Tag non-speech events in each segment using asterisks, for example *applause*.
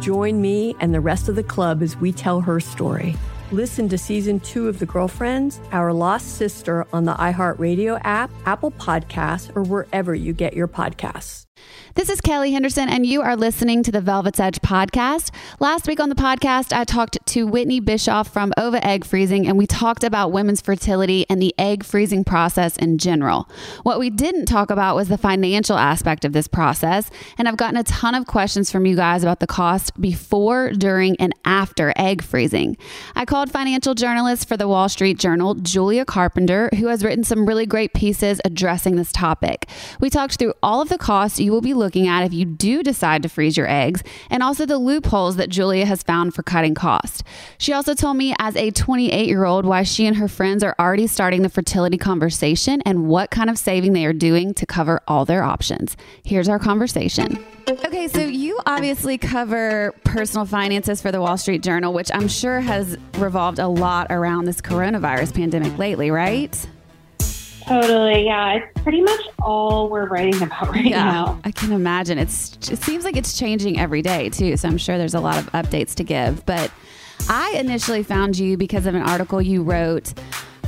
Join me and the rest of the club as we tell her story. Listen to season two of The Girlfriends, Our Lost Sister on the iHeartRadio app, Apple Podcasts, or wherever you get your podcasts. This is Kelly Henderson, and you are listening to the Velvet's Edge podcast. Last week on the podcast, I talked to Whitney Bischoff from Ova Egg Freezing, and we talked about women's fertility and the egg freezing process in general. What we didn't talk about was the financial aspect of this process, and I've gotten a ton of questions from you guys about the cost before, during, and after egg freezing. I called financial journalist for the Wall Street Journal, Julia Carpenter, who has written some really great pieces addressing this topic. We talked through all of the costs you will be looking at if you do decide to freeze your eggs, and also the loopholes that Julia has found for cutting cost. She also told me, as a 28 year old, why she and her friends are already starting the fertility conversation and what kind of saving they are doing to cover all their options. Here's our conversation. Okay, so you obviously cover personal finances for the Wall Street Journal, which I'm sure has revolved a lot around this coronavirus pandemic lately, right? Totally, yeah. It's pretty much all we're writing about *laughs* right yeah, now. I can imagine. It's it seems like it's changing every day too. So I'm sure there's a lot of updates to give. But I initially found you because of an article you wrote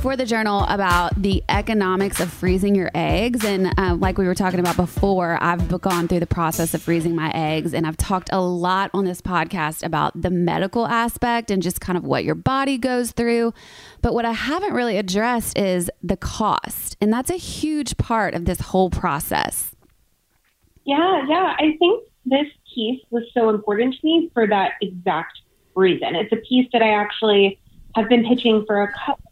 for the journal about the economics of freezing your eggs. And uh, like we were talking about before, I've gone through the process of freezing my eggs, and I've talked a lot on this podcast about the medical aspect and just kind of what your body goes through. But what I haven't really addressed is the cost. And that's a huge part of this whole process. Yeah, yeah. I think this piece was so important to me for that exact reason. It's a piece that I actually have been pitching for a couple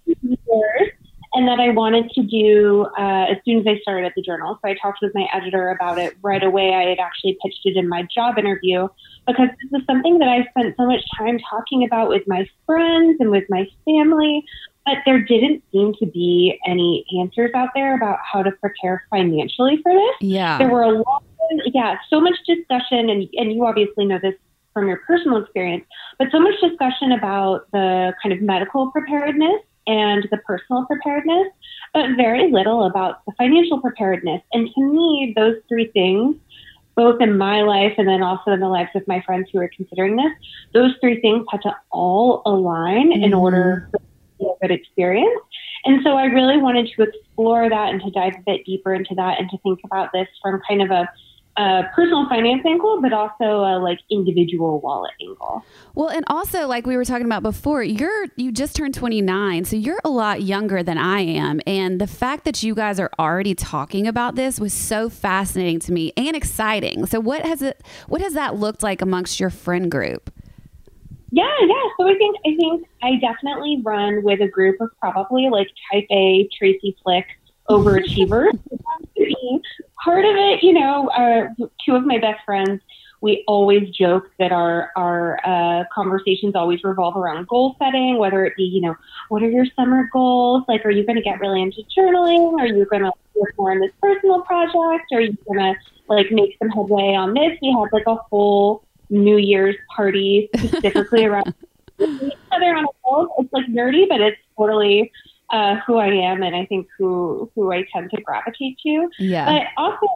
and that I wanted to do uh, as soon as I started at the journal. So I talked with my editor about it right away. I had actually pitched it in my job interview because this is something that I spent so much time talking about with my friends and with my family. But there didn't seem to be any answers out there about how to prepare financially for this. Yeah. There were a lot, of, yeah, so much discussion, and, and you obviously know this from your personal experience, but so much discussion about the kind of medical preparedness and the personal preparedness, but very little about the financial preparedness. And to me, those three things, both in my life and then also in the lives of my friends who are considering this, those three things had to all align mm-hmm. in order for a good experience. And so I really wanted to explore that and to dive a bit deeper into that and to think about this from kind of a a personal finance angle, but also a like individual wallet angle. Well, and also like we were talking about before, you're you just turned 29, so you're a lot younger than I am, and the fact that you guys are already talking about this was so fascinating to me and exciting. So what has it what has that looked like amongst your friend group? Yeah, yeah. So I think I think I definitely run with a group of probably like type A Tracy Flick *laughs* overachievers. *laughs* part of it, you know, uh, two of my best friends, we always joke that our our uh, conversations always revolve around goal setting, whether it be, you know, what are your summer goals? Like, are you going to get really into journaling? Are you going to work more on this personal project? Are you going to like make some headway on this? We had like a whole New Year's party specifically *laughs* around each other on a whole. It's like nerdy, but it's totally uh, who I am, and I think who who I tend to gravitate to. Yeah. But also,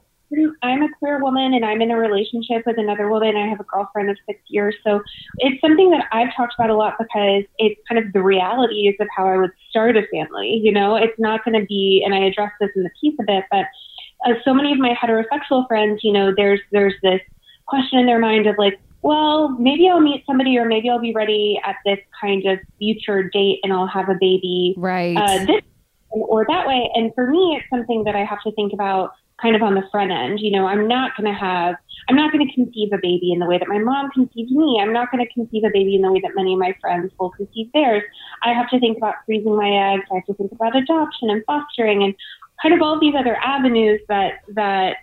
I'm a queer woman, and I'm in a relationship with another woman. I have a girlfriend of six years, so it's something that I've talked about a lot because it's kind of the realities of how I would start a family. You know, it's not going to be, and I address this in the piece a bit, but uh, so many of my heterosexual friends, you know, there's there's this question in their mind of like, well, maybe I'll meet somebody or maybe I'll be ready at this kind of future date and I'll have a baby right. uh, this or that way. And for me, it's something that I have to think about kind of on the front end. You know, I'm not going to have, I'm not going to conceive a baby in the way that my mom conceived me. I'm not going to conceive a baby in the way that many of my friends will conceive theirs. I have to think about freezing my eggs. I have to think about adoption and fostering and kind of all these other avenues that, that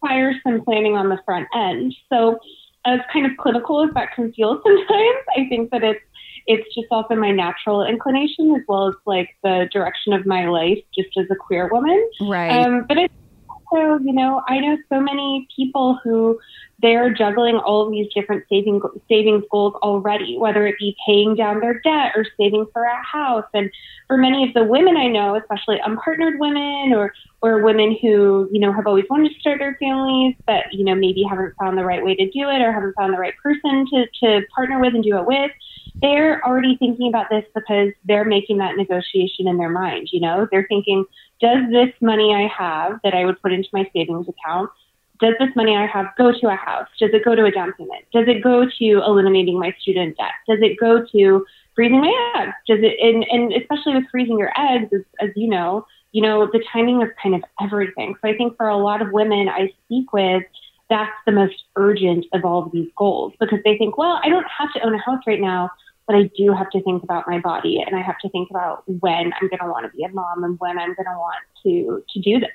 require some planning on the front end. So, as kind of clinical as that can feel *laughs* sometimes, I think that it's it's just often my natural inclination as well as like the direction of my life just as a queer woman. Right. Um, but it's also, you know, I know so many people who they're juggling all of these different saving savings goals already, whether it be paying down their debt or saving for a house. And for many of the women I know, especially unpartnered women or or women who you know have always wanted to start their families, but you know maybe haven't found the right way to do it or haven't found the right person to to partner with and do it with. They're already thinking about this because they're making that negotiation in their mind. You know, they're thinking, does this money I have that I would put into my savings account does this money I have go to a house? Does it go to a down payment? Does it go to eliminating my student debt? Does it go to freezing my eggs? Does it, and, and especially with freezing your eggs, as, as you know, you know, the timing is kind of everything. So I think for a lot of women I speak with, that's the most urgent of all of these goals because they think, well, I don't have to own a house right now, but I do have to think about my body and I have to think about when I'm going to want to be a mom and when I'm going to want to to do this.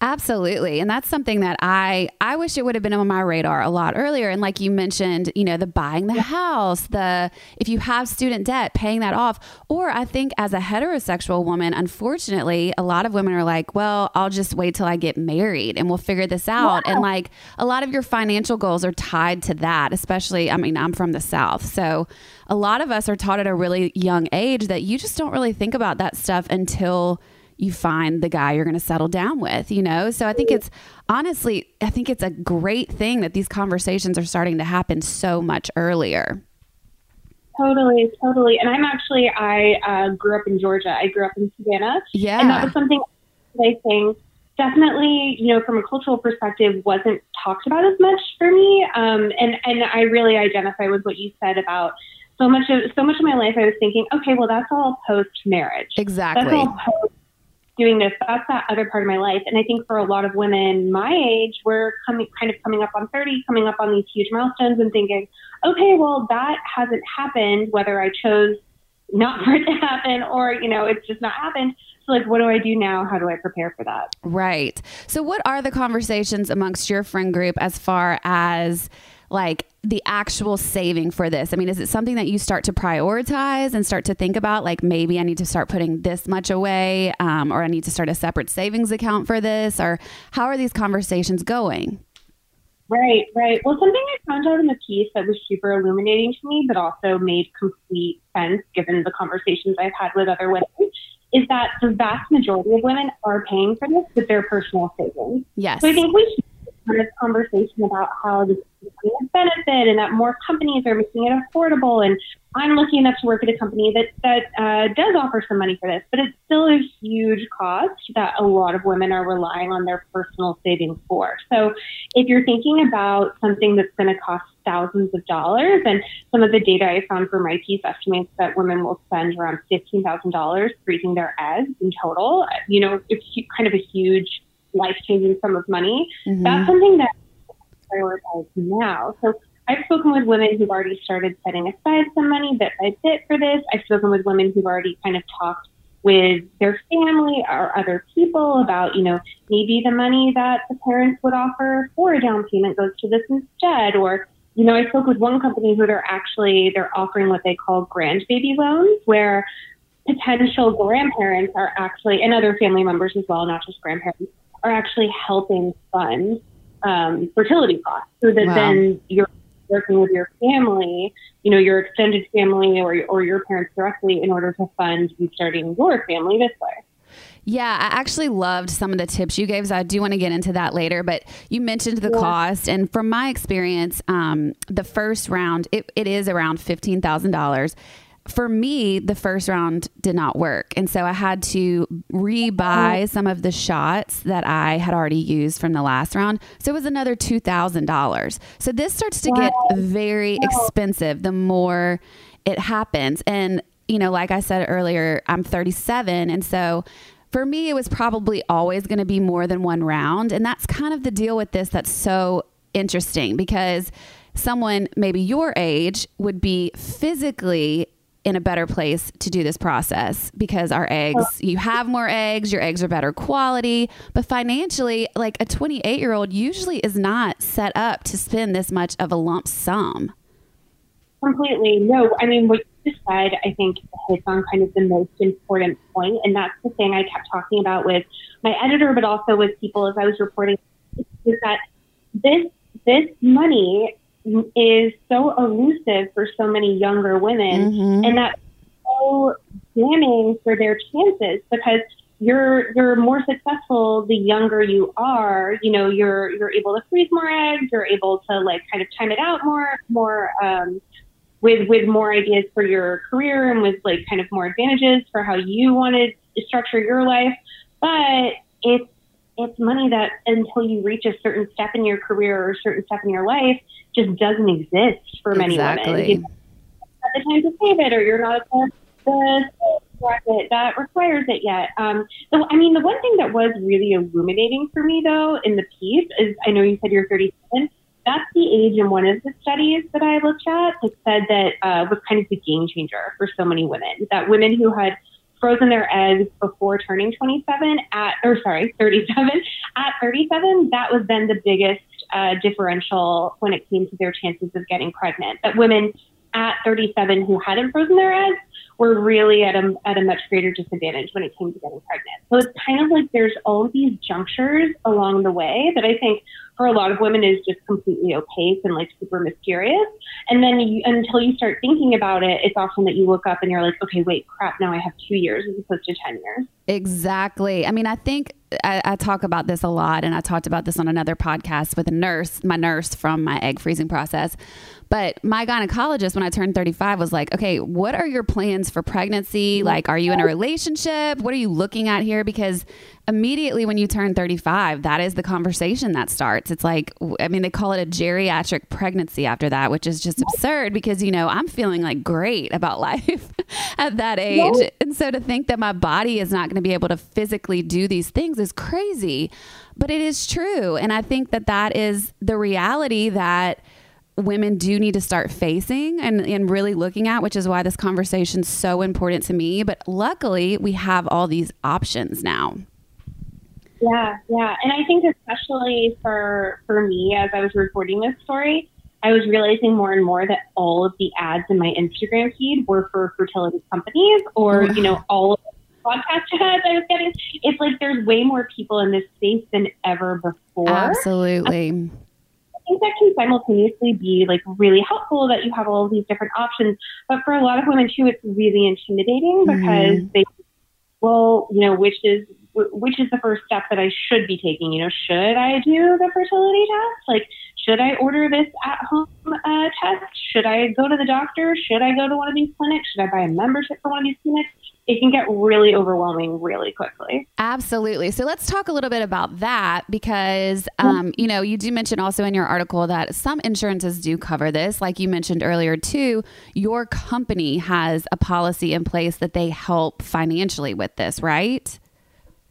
Absolutely. And that's something that I I wish it would have been on my radar a lot earlier and like you mentioned, you know, the buying the house, the if you have student debt, paying that off, or I think as a heterosexual woman, unfortunately, a lot of women are like, well, I'll just wait till I get married and we'll figure this out. Yeah. And like a lot of your financial goals are tied to that, especially I mean, I'm from the south. So a lot of us are taught at a really young age that you just don't really think about that stuff until you find the guy you're going to settle down with, you know? So I think it's honestly, I think it's a great thing that these conversations are starting to happen so much earlier. Totally, totally. And I'm actually, I uh, grew up in Georgia. I grew up in Savannah. Yeah. And that was something I think definitely, you know, from a cultural perspective, wasn't talked about as much for me. Um, and, and I really identify with what you said about so much of so much of my life I was thinking, okay, well that's all post marriage. Exactly. That's all post doing this. That's that other part of my life. And I think for a lot of women my age, we're coming kind of coming up on 30, coming up on these huge milestones and thinking, okay, well, that hasn't happened, whether I chose not *laughs* for it to happen or, you know, it's just not happened. So, like, what do I do now? How do I prepare for that? Right. So, what are the conversations amongst your friend group as far as like the actual saving for this? I mean, is it something that you start to prioritize and start to think about? Like maybe I need to start putting this much away, um, or I need to start a separate savings account for this, or how are these conversations going? Right, right. Well, something I found out in the piece that was super illuminating to me, but also made complete sense given the conversations I've had with other women, is that the vast majority of women are paying for this with their personal savings. Yes. So I think we should have this conversation about how this is a benefit and that more companies are making it affordable. And I'm lucky enough to work at a company that, that uh, does offer some money for this, but it's still a huge cost that a lot of women are relying on their personal savings for. So if you're thinking about something that's going to cost thousands of dollars, and some of the data I found for my piece estimates that women will spend around $15,000 freezing their eggs in total, you know, it's kind of a huge life changing sum of money. Mm-hmm. That's something that I prioritize now. So I've spoken with women who've already started setting aside some money bit by bit for this. I've spoken with women who've already kind of talked with their family or other people about, you know, maybe the money that the parents would offer for a down payment goes to this instead. Or, you know, I spoke with one company who they're actually, they're offering what they call grandbaby loans where potential grandparents are actually, and other family members as well, not just grandparents, are actually helping fund um, fertility costs so that wow. then your working with your family, you know, your extended family or, or your parents directly in order to fund you starting your family this way. Yeah, I actually loved some of the tips you gave. So I do want to get into that later, but you mentioned the yeah. cost. And from my experience, um, the first round, it, it is around $15,000 for me, the first round did not work. And so I had to rebuy oh. some of the shots that I had already used from the last round. So it was another $2,000. So this starts to get very expensive the more it happens. And, you know, like I said earlier, I'm 37. And so for me, it was probably always going to be more than one round. And that's kind of the deal with this that's so interesting because someone maybe your age would be physically in a better place to do this process because our eggs, you have more eggs, your eggs are better quality. But financially, like a 28 year old usually is not set up to spend this much of a lump sum. Completely. No, I mean, what you just said, I think hits on kind of the most important point, And that's the thing I kept talking about with my editor, but also with people as I was reporting, is that this, this money is so elusive for so many younger women mm-hmm. and that's so damning for their chances because you're you're more successful the younger you are you know you're you're able to freeze more eggs you're able to like kind of time it out more more um with with more ideas for your career and with like kind of more advantages for how you want to structure your life but it's it's money that until you reach a certain step in your career or a certain step in your life just doesn't exist for many exactly. women. You know, at the time to save it, or you're not the, the that requires it yet. Um, so, I mean, the one thing that was really illuminating for me, though, in the piece is I know you said you're 37. That's the age in one of the studies that I looked at that said that uh, was kind of the game changer for so many women. That women who had frozen their eggs before turning 27 at, or sorry, 37 at 37, that was then the biggest uh, differential when it came to their chances of getting pregnant. That women at 37 who hadn't frozen their eggs were really at a, at a much greater disadvantage when it came to getting pregnant. So it's kind of like there's all these junctures along the way that I think for a lot of women is just completely opaque and like super mysterious. And then you, until you start thinking about it, it's often that you look up and you're like, okay, wait, crap, now I have two years as opposed to 10 years. Exactly. I mean, I think I, I, talk about this a lot, and I talked about this on another podcast with a nurse, my nurse from my egg freezing process. But my gynecologist, when I turned 35, was like, okay, what are your plans for pregnancy? Like, are you in a relationship? What are you looking at here? Because immediately when you turn 35, that is the conversation that starts. It's like, I mean, they call it a geriatric pregnancy after that, which is just absurd because, you know, I'm feeling like great about *laughs* life at that age. And so to think that my body is not going to be able to physically do these things is crazy. But it is true. And I think that that is the reality that women do need to start facing and, and really looking at, which is why this conversation is so important to me. But luckily, we have all these options now. Yeah, yeah. And I think especially for for me as I was recording this story, I was realizing more and more that all of the ads in my Instagram feed were for fertility companies or, you know, all of the podcast *laughs* ads I was getting. It's like there's way more people in this space than ever before. Absolutely I think that can simultaneously be like really helpful that you have all of these different options. But for a lot of women too, it's really intimidating mm-hmm. because mm. they, well, you know, which is which is the first step that I should be taking? You know, should I do the fertility test? Like, should I order this at home uh, test? Should I go to the doctor? Should I go to one of these clinics? Should I buy a membership for one of these clinics? it can get really overwhelming really quickly. Absolutely. So let's talk a little bit about that because, um, you know, you do mention also in your article that some insurances do cover this. Like you mentioned earlier, too, your company has a policy in place that they help financially with this, right?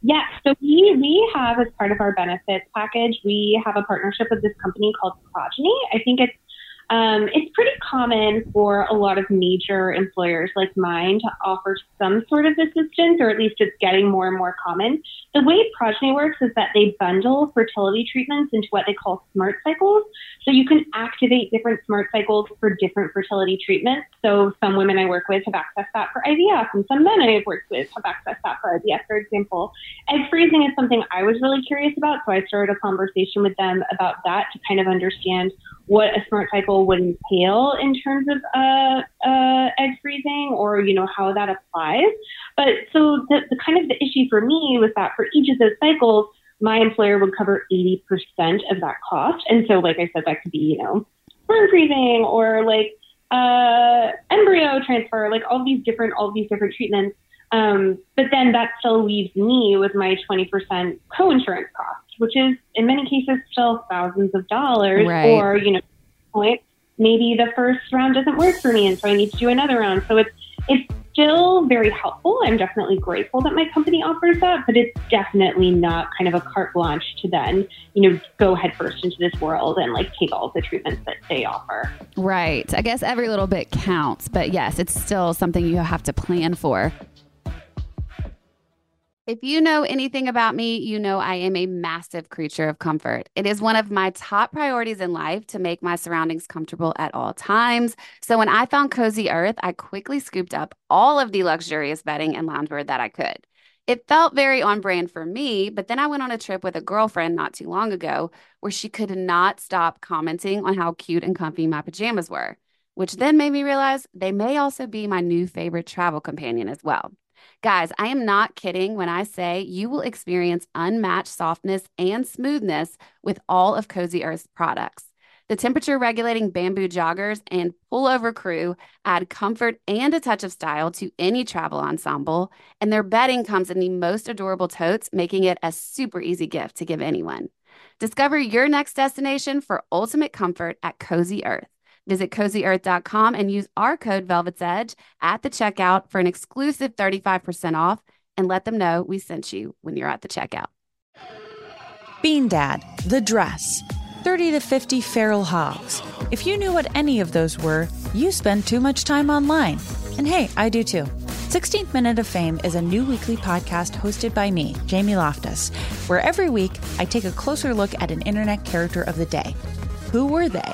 Yes. So we, we have, as part of our benefits package, we have a partnership with this company called Progyny. I think it's um, it's pretty common for a lot of major employers like mine to offer some sort of assistance, or at least it's getting more and more common. The way Progyny works is that they bundle fertility treatments into what they call smart cycles. So you can activate different smart cycles for different fertility treatments. So some women I work with have access that for IVF, and some men I have worked with have access that for IVF, for example. Egg freezing is something I was really curious about, so I started a conversation with them about that to kind of understand what a smart cycle all would entail in terms of uh, uh, egg freezing or you know how that applies. But so the, the kind of the issue for me was that for each of those cycles, my employer would cover 80% of that cost. And so, like I said, that could be you know sperm freezing or like uh, embryo transfer, like all these different all these different treatments. Um, but then that still leaves me with my 20% co-insurance cost, which is in many cases still thousands of dollars. Right. Or you know, point maybe the first round doesn't work for me, and so I need to do another round. So it's it's still very helpful. I'm definitely grateful that my company offers that, but it's definitely not kind of a carte blanche to then, you know, go headfirst into this world and like take all the treatments that they offer. Right. I guess every little bit counts, but yes, it's still something you have to plan for. If you know anything about me, you know I am a massive creature of comfort. It is one of my top priorities in life to make my surroundings comfortable at all times. So when I found Cozy Earth, I quickly scooped up all of the luxurious bedding and loungewear that I could. It felt very on brand for me, but then I went on a trip with a girlfriend not too long ago where she could not stop commenting on how cute and comfy my pajamas were, which then made me realize they may also be my new favorite travel companion as well. Guys, I am not kidding when I say you will experience unmatched softness and smoothness with all of Cozy Earth's products. The temperature regulating bamboo joggers and pullover crew add comfort and a touch of style to any travel ensemble, and their bedding comes in the most adorable totes, making it a super easy gift to give anyone. Discover your next destination for ultimate comfort at Cozy Earth. Visit cozyearth.com and use our code Velvet's Edge at the checkout for an exclusive 35% off and let them know we sent you when you're at the checkout. Bean Dad, The Dress, 30 to 50 Feral Hogs. If you knew what any of those were, you spend too much time online. And hey, I do too. 16th Minute of Fame is a new weekly podcast hosted by me, Jamie Loftus, where every week I take a closer look at an internet character of the day. Who were they?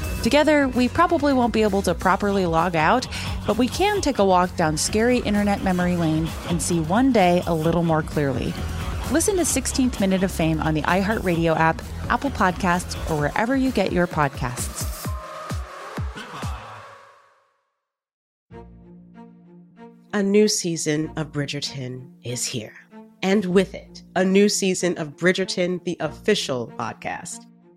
Together, we probably won't be able to properly log out, but we can take a walk down scary internet memory lane and see one day a little more clearly. Listen to 16th Minute of Fame on the iHeartRadio app, Apple Podcasts, or wherever you get your podcasts. A new season of Bridgerton is here. And with it, a new season of Bridgerton, the official podcast.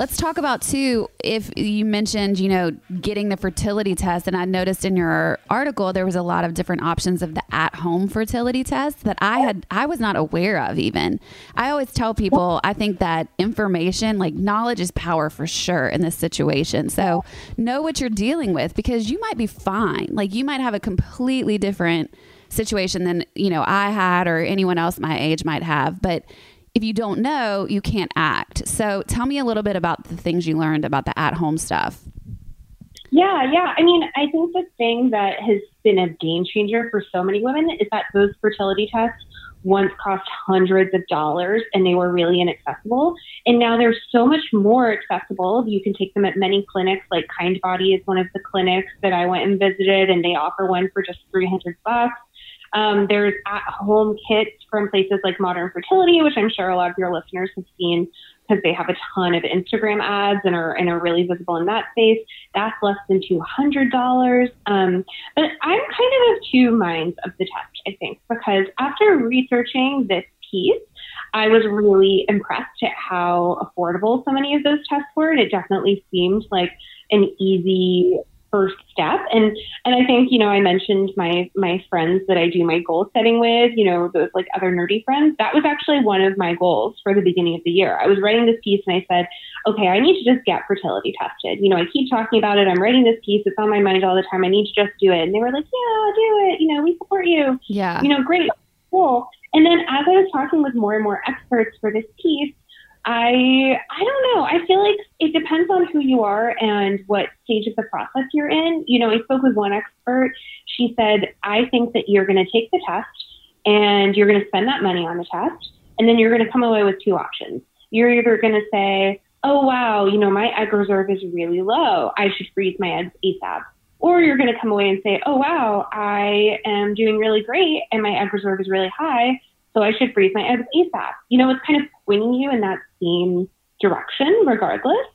Let's talk about too. If you mentioned, you know, getting the fertility test, and I noticed in your article there was a lot of different options of the at-home fertility test that I had I was not aware of. Even I always tell people I think that information, like knowledge, is power for sure in this situation. So know what you're dealing with because you might be fine. Like you might have a completely different situation than you know I had or anyone else my age might have, but if you don't know, you can't act. So tell me a little bit about the things you learned about the at home stuff. Yeah, yeah. I mean, I think the thing that has been a game changer for so many women is that those fertility tests once cost hundreds of dollars and they were really inaccessible. And now they're so much more accessible. You can take them at many clinics, like Kind Body is one of the clinics that I went and visited, and they offer one for just 300 bucks. Um, there's at home kits from places like Modern Fertility, which I'm sure a lot of your listeners have seen because they have a ton of Instagram ads and are and are really visible in that space. That's less than two hundred dollars. Um, but I'm kind of of two minds of the test, I think, because after researching this piece, I was really impressed at how affordable so many of those tests were. And it definitely seemed like an easy first step. And and I think, you know, I mentioned my my friends that I do my goal setting with, you know, those like other nerdy friends. That was actually one of my goals for the beginning of the year. I was writing this piece and I said, okay, I need to just get fertility tested. You know, I keep talking about it. I'm writing this piece. It's on my mind all the time. I need to just do it. And they were like, yeah, do it. You know, we support you. Yeah. You know, great. Cool. And then as I was talking with more and more experts for this piece, I I don't know. I feel like it depends on who you are and what stage of the process you're in. You know, I spoke with one expert. She said, "I think that you're going to take the test and you're going to spend that money on the test, and then you're going to come away with two options. You're either going to say, "Oh wow, you know, my egg reserve is really low. I should freeze my eggs ASAP." Or you're going to come away and say, oh, wow, I am doing really great and my egg reserve is really high, so I should freeze my eggs ASAP. You know, it's kind of swinging you in that same direction regardless.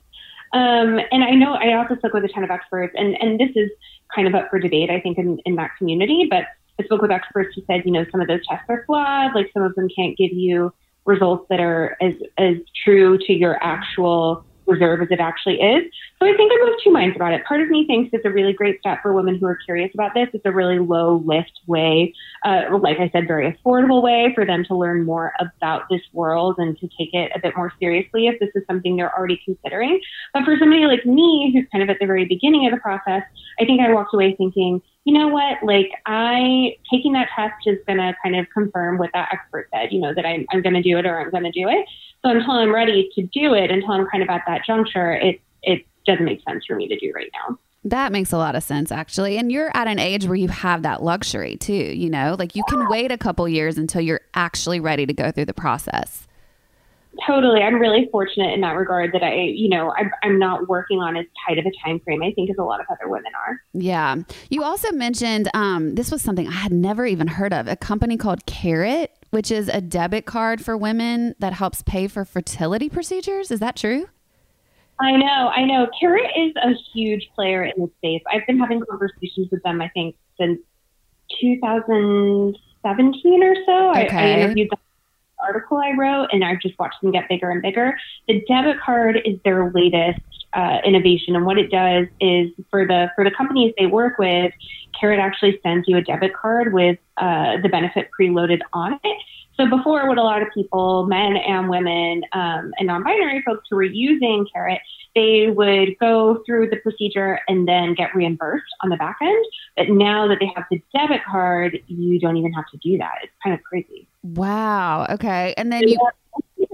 Um, and I know I also spoke with a ton of experts, and, and this is kind of up for debate, I think, in, in that community. But I spoke with experts who said, you know, some of those tests are flawed, like some of them can't give you results that are as, as true to your actual reserve as it actually is. So I think I'm of two minds about it. Part of me thinks it's a really great step for women who are curious about this. It's a really low lift way, uh, like I said, very affordable way for them to learn more about this world and to take it a bit more seriously if this is something they're already considering. But for somebody like me, who's kind of at the very beginning of the process, I think I walked away thinking, you know what, like I taking that test is going to kind of confirm what that expert said, you know, that I'm, I'm going to do it or I'm going to do it. So until I'm ready to do it, until I'm kind of at that juncture, it it doesn't make sense for me to do right now. That makes a lot of sense, actually. And you're at an age where you have that luxury too. You know, like you can wait a couple years until you're actually ready to go through the process. Totally. I'm really fortunate in that regard that I, you know, I'm, I'm not working on as tight of a time frame, I think, as a lot of other women are. Yeah. You also mentioned um, this was something I had never even heard of a company called Carrot, which is a debit card for women that helps pay for fertility procedures. Is that true? I know, I know. Carrot is a huge player in the space. I've been having conversations with them, I think, since 2017 or so. Okay. I, I interviewed them article I wrote, and I've just watched them get bigger and bigger. The debit card is their latest uh, innovation, and what it does is for the for the companies they work with, Carrot actually sends you a debit card with uh, the benefit preloaded on it. So before, what a lot of people, men and women, um, and non-binary folks who were using Carrot, they would go through the procedure and then get reimbursed on the back end. But now that they have the debit card, you don't even have to do that. It's kind of crazy. Wow. Okay. And then you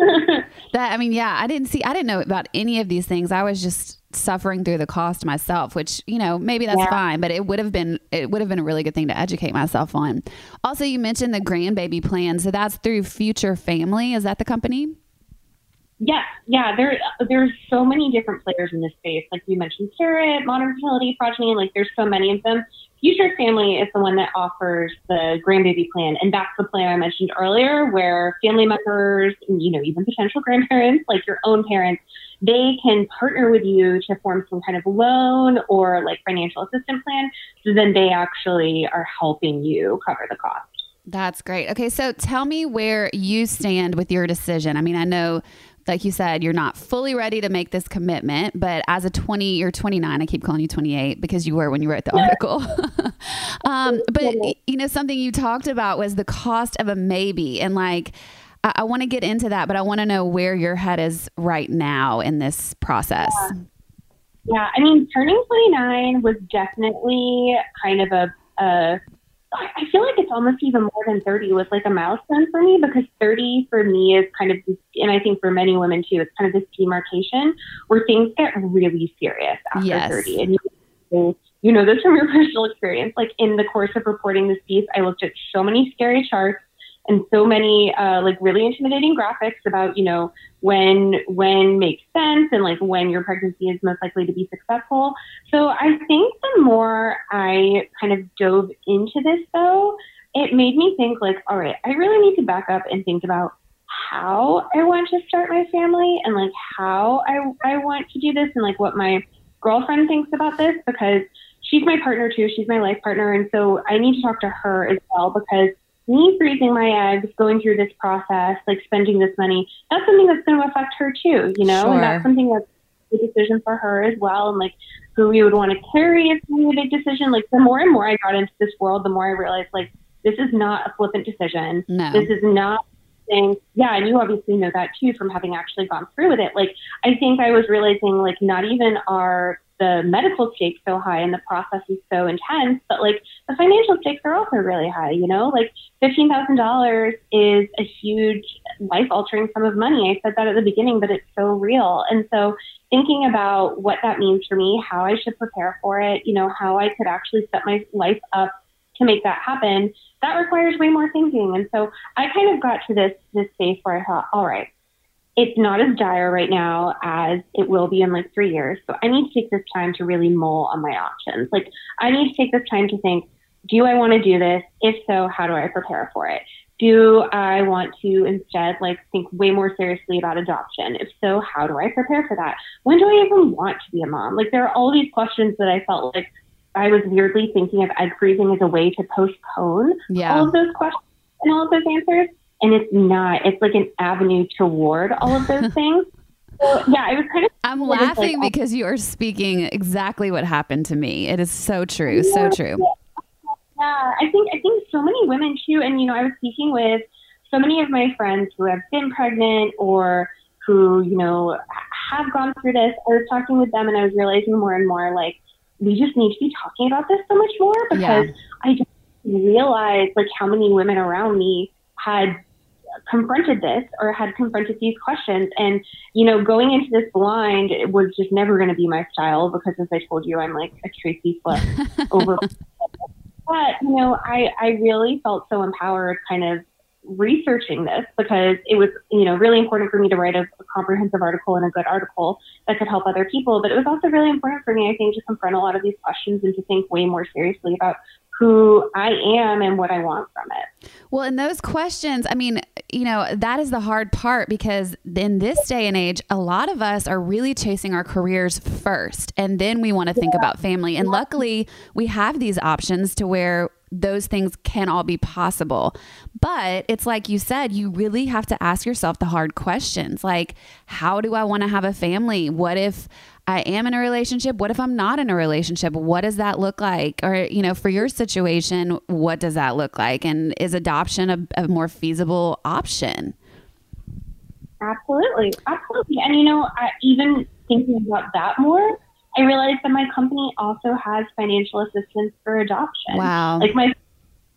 *laughs* that I mean, yeah, I didn't see I didn't know about any of these things. I was just suffering through the cost myself, which, you know, maybe that's yeah. fine, but it would have been it would have been a really good thing to educate myself on. Also, you mentioned the grandbaby plan. So that's through Future Family. Is that the company? Yeah, yeah. There, there's so many different players in this space. Like we mentioned, Carrot, Modern Fertility, Progyny. Like there's so many of them. Future Family is the one that offers the grandbaby plan, and that's the plan I mentioned earlier, where family members, and, you know, even potential *laughs* grandparents, like your own parents, they can partner with you to form some kind of loan or like financial assistance plan. So then they actually are helping you cover the cost. That's great. Okay, so tell me where you stand with your decision. I mean, I know like you said, you're not fully ready to make this commitment, but as a 20, you're 29. I keep calling you 28 because you were when you wrote the article. *laughs* um, but, you know, something you talked about was the cost of a maybe. And like, I, I want to get into that, but I want to know where your head is right now in this process. Yeah. yeah. I mean, turning 29 was definitely kind of a, a I feel like it's almost even more than 30 was like a milestone for me because 30 for me is kind of, and I think for many women too, it's kind of this demarcation where things get really serious after yes. 30. And you, you know this from your *laughs* personal experience. Like in the course of reporting this piece, I looked at so many scary charts and so many uh, like really intimidating graphics about you know when when makes sense and like when your pregnancy is most likely to be successful. So I think the more I kind of dove into this though, it made me think like, all right, I really need to back up and think about how I want to start my family and like how I I want to do this and like what my girlfriend thinks about this because she's my partner too. She's my life partner, and so I need to talk to her as well because me freezing my eggs, going through this process, like spending this money, that's something that's going to affect her too, you know, Sure. and that's something that's a decision for her as well, and like who we would want to carry is really a big decision. Like the more and more I got into this world, the more I realized like this is not a flippant decision. No. This is not saying, yeah, and you obviously know that too from having actually gone through with it. Like, I think I was realizing, like, not even are the medical stakes so high and the process is so intense, but like the financial stakes are also really high, you know? Like, $15,000 is a huge life altering sum of money. I said that at the beginning, but it's so real. And so, thinking about what that means for me, how I should prepare for it, you know, how I could actually set my life up to make that happen, that requires way more thinking. And so I kind of got to this this space where I thought, all right, it's not as dire right now as it will be in like three years. So I need to take this time to really mull on my options. Like I need to take this time to think, do I want to do this? If so, how do I prepare for it? Do I want to instead like think way more seriously about adoption? If so, how do I prepare for that? When do I even want to be a mom? Like there are all these questions that I felt like I was weirdly thinking of egg freezing as a way to postpone Yeah. all of those questions and all of those answers. And it's not. It's like an avenue toward all of those *laughs* things. So yeah, I was kind of I'm is like- laughing because you are speaking exactly what happened to me. It is so true. So true. Yeah, I think I think so many women too, and you know, I was speaking with so many of my friends who have been pregnant or who you know have gone through this. I was talking with them, and I was realizing more and more like we just need to be talking about this so much more because I just realized like how many women around me had confronted this or had confronted these questions. And you know going into this blind it was just never going to be my style because as i told you i'm like a Tracy Flick *laughs* over but you know i i really felt so empowered kind of researching this because it was you know really important for me to write a, a comprehensive article and a good article that could help other people. But it was also really important for me i think to confront a lot of these questions and to think way more seriously about who i am and what i want from it Well, in those questions, I mean, you know, that is the hard part because in this day and age, a lot of us are really chasing our careers first and then we want to think about family. And luckily, we have these options to where those things can all be possible. But it's like you said, you really have to ask yourself the hard questions like, how do I want to have a family? What if I am in a relationship? What if I'm not in a relationship? What does that look like? Or, you know, for your situation, what does that look like? And is adoption a, a more feasible option? Absolutely, absolutely. And you know, I, even thinking about that more, I realized that my company also has financial assistance for adoption. Wow. Like my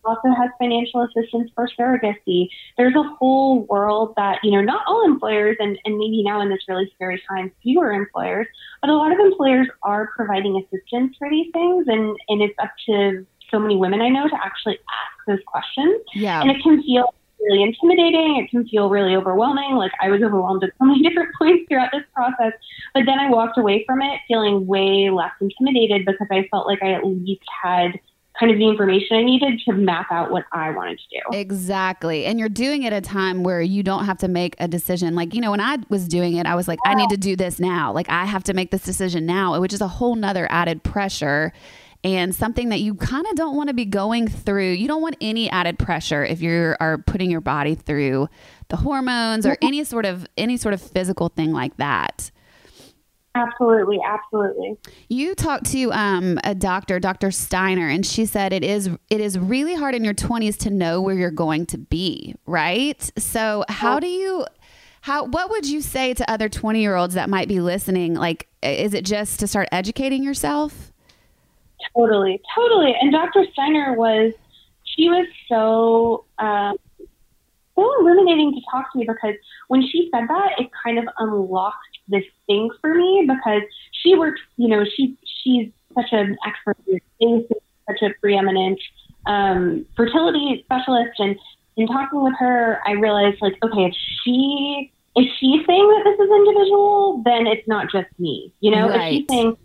also has financial assistance for surrogacy. There's a whole world that, you know, not all employers and, and maybe now in this really scary time, fewer employers, but a lot of employers are providing assistance for these things and, and it's up to so many women I know to actually ask those questions. Yeah. And it can feel really intimidating. It can feel really overwhelming. Like I was overwhelmed at so many *laughs* different points throughout this process. But then I walked away from it feeling way less intimidated because I felt like I at least had kind of the information I needed to map out what I wanted to do. Exactly. And you're doing it at a time where you don't have to make a decision. Like, you know, when I was doing it, I was like, I need to do this now. Like, I have to make this decision now, which is a whole nother added pressure and something that you kind of don't want to be going through. You don't want any added pressure if you are putting your body through the hormones or any sort of any sort of physical thing like that. Absolutely, absolutely. You talked to um, a doctor, Dr. Steiner, and she said it is it is really hard in your 20s to know where you're going to be, right? So, how do you how what would you say to other 20-year-olds that might be listening? Like is it just to start educating yourself? Totally, totally. And Dr. Steiner was, she was so, um, so illuminating to talk to me because when she said that, it kind of unlocked this thing for me because she works, you know, she, she's such an expert in this space, such a preeminent um, fertility specialist. And in talking with her, I realized like, okay, if she, if she's saying that this is individual, then it's not just me, you know, if she's saying,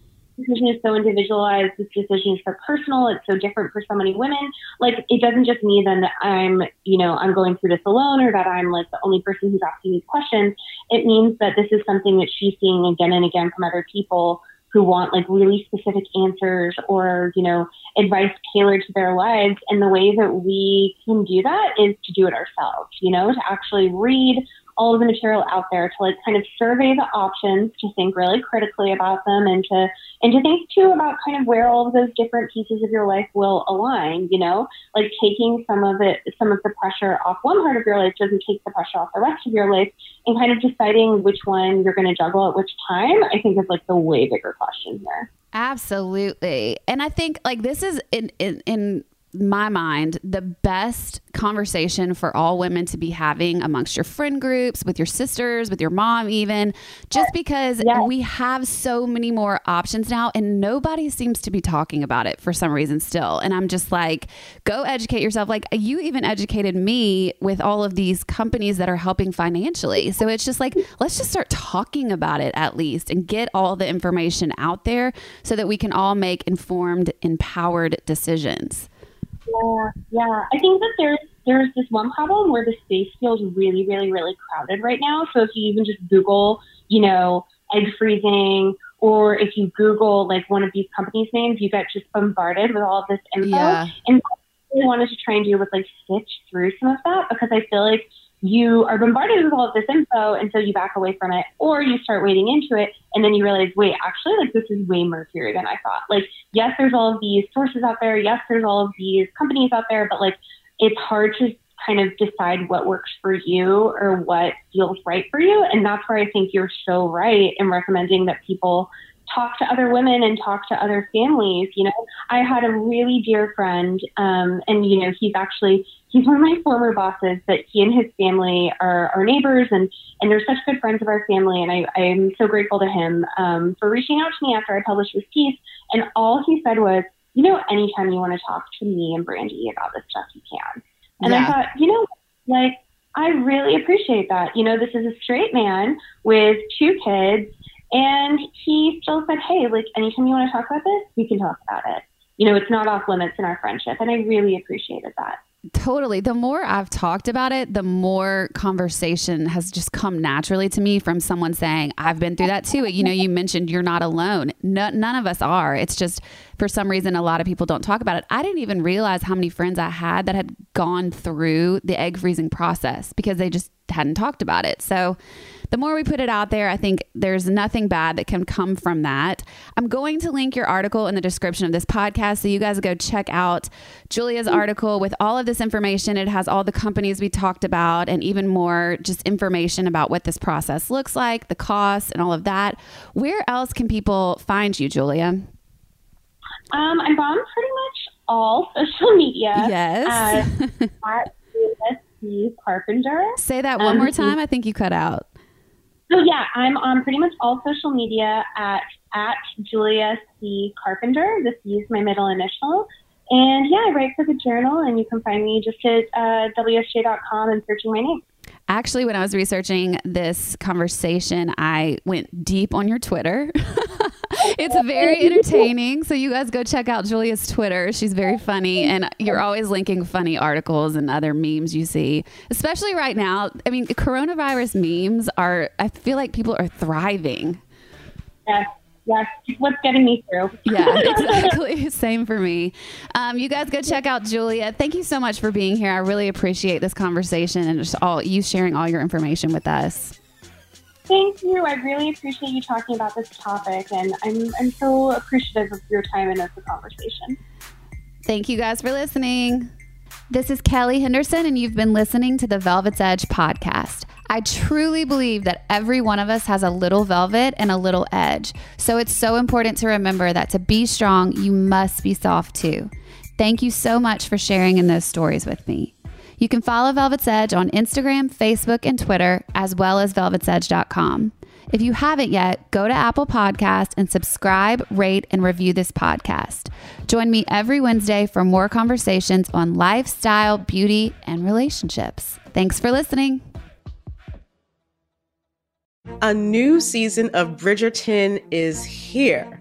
decision is so individualized. This decision is so personal. It's so different for so many women. Like, it doesn't just mean that I'm, you know, I'm going through this alone or that I'm like the only person who's asking these questions. It means that this is something that she's seeing again and again from other people who want like really specific answers or, you know, advice tailored to their lives. And the way that we can do that is to do it ourselves, you know, to actually read all of the material out there to like kind of survey the options to think really critically about them and to and to think too about kind of where all of those different pieces of your life will align you know like taking some of it some of the pressure off one part of your life doesn't take the pressure off the rest of your life and kind of deciding which one you're going to juggle at which time i think is like the way bigger question here Absolutely. And I think like this is in in, in my mind, the best conversation for all women to be having amongst your friend groups, with your sisters, with your mom, even, just because yes. we have so many more options now and nobody seems to be talking about it for some reason still. And I'm just like, go educate yourself. Like, you even educated me with all of these companies that are helping financially. So it's just like, mm-hmm. let's just start talking about it at least and get all the information out there so that we can all make informed, empowered decisions. Yeah, yeah. I think that there's there's this one problem where the space feels really, really, really crowded right now. So if you even just Google, you know, egg freezing, or if you Google like one of these companies' names, you get just bombarded with all of this info. Yeah. And what I wanted to try and do was like stitch through some of that because I feel like you are bombarded with all of this info and so you back away from it or you start wading into it and then you realize wait actually like this is way murkier than i thought. Like yes there's all of these sources out there. Yes there's all of these companies out there but like it's hard to kind of decide what works for you or what feels right for you. And that's where i think you're so right in recommending that people talk to other women and talk to other families. You know, I had a really dear friend, um, and you know, he's actually he's one of my former bosses. But he and his family are, are neighbors, and and they're such good friends of our family. And I I'm so grateful to him um, for reaching out to me after I published this piece. And all he said was, you know, anytime you want to talk to me and Brandy about this stuff, you can. And yeah. I thought, you know, like I really appreciate that. You know, this is a straight man with two kids and he still said, hey, like anytime you want to talk about this, we can talk about it. You know, it's not off limits in our friendship. And I really appreciated that. Totally. The more I've talked about it, the more conversation has just come naturally to me from someone saying, I've been through that too. You know, you mentioned you're not alone. No, none of us are. It's just for some reason, a lot of people don't talk about it. I didn't even realize how many friends I had that had gone through the egg freezing process because they just hadn't talked about it. So, the more we put it out there, I think there's nothing bad that can come from that. I'm going to link your article in the description of this podcast so you guys go check out Julia's article with all of this information. It has all the companies we talked about and even more just information about what this process looks like, the costs, and all of that. Where else can people find you, Julia? Um, I'm on pretty much all *laughs* social media. Yes. Uh, at Julia Carpenter. Say that one um, more time. I think you cut out. So yeah, I'm on pretty much all social media at at Julia C Carpenter. This is my middle initial. And yeah, I write for the journal, and you can find me just at uh, WSJ.com and searching my name. Actually, when I was researching this conversation, I went deep on your Twitter. *laughs* it's very entertaining. So you guys go check out Julia's Twitter. She's very funny, and you're always linking funny articles and other memes you see, especially right now. I mean, coronavirus memes are. I feel like people are thriving. Yes. Yes, what's getting me through. yeah, *laughs* exactly. Same for me. Um, you guys go check out Julia. Thank you so much for being here. I really appreciate this conversation and just all you sharing all your information with us. Thank you. I really appreciate you talking about this topic, and I'm, I'm so appreciative of your time and of the conversation. Thank you guys for listening. This is Kelly Henderson, and you've been listening to the Velvet's Edge podcast. I truly believe that every one of us has a little velvet and a little edge. So it's so important to remember that to be strong, you must be soft too. Thank you so much for sharing in those stories with me. You can follow Velvet's Edge on Instagram, Facebook, and Twitter, as well as velvetsedge.com. If you haven't yet, go to Apple Podcast and subscribe, rate, and review this podcast. Join me every Wednesday for more conversations on lifestyle, beauty, and relationships. Thanks for listening. A new season of Bridgerton is here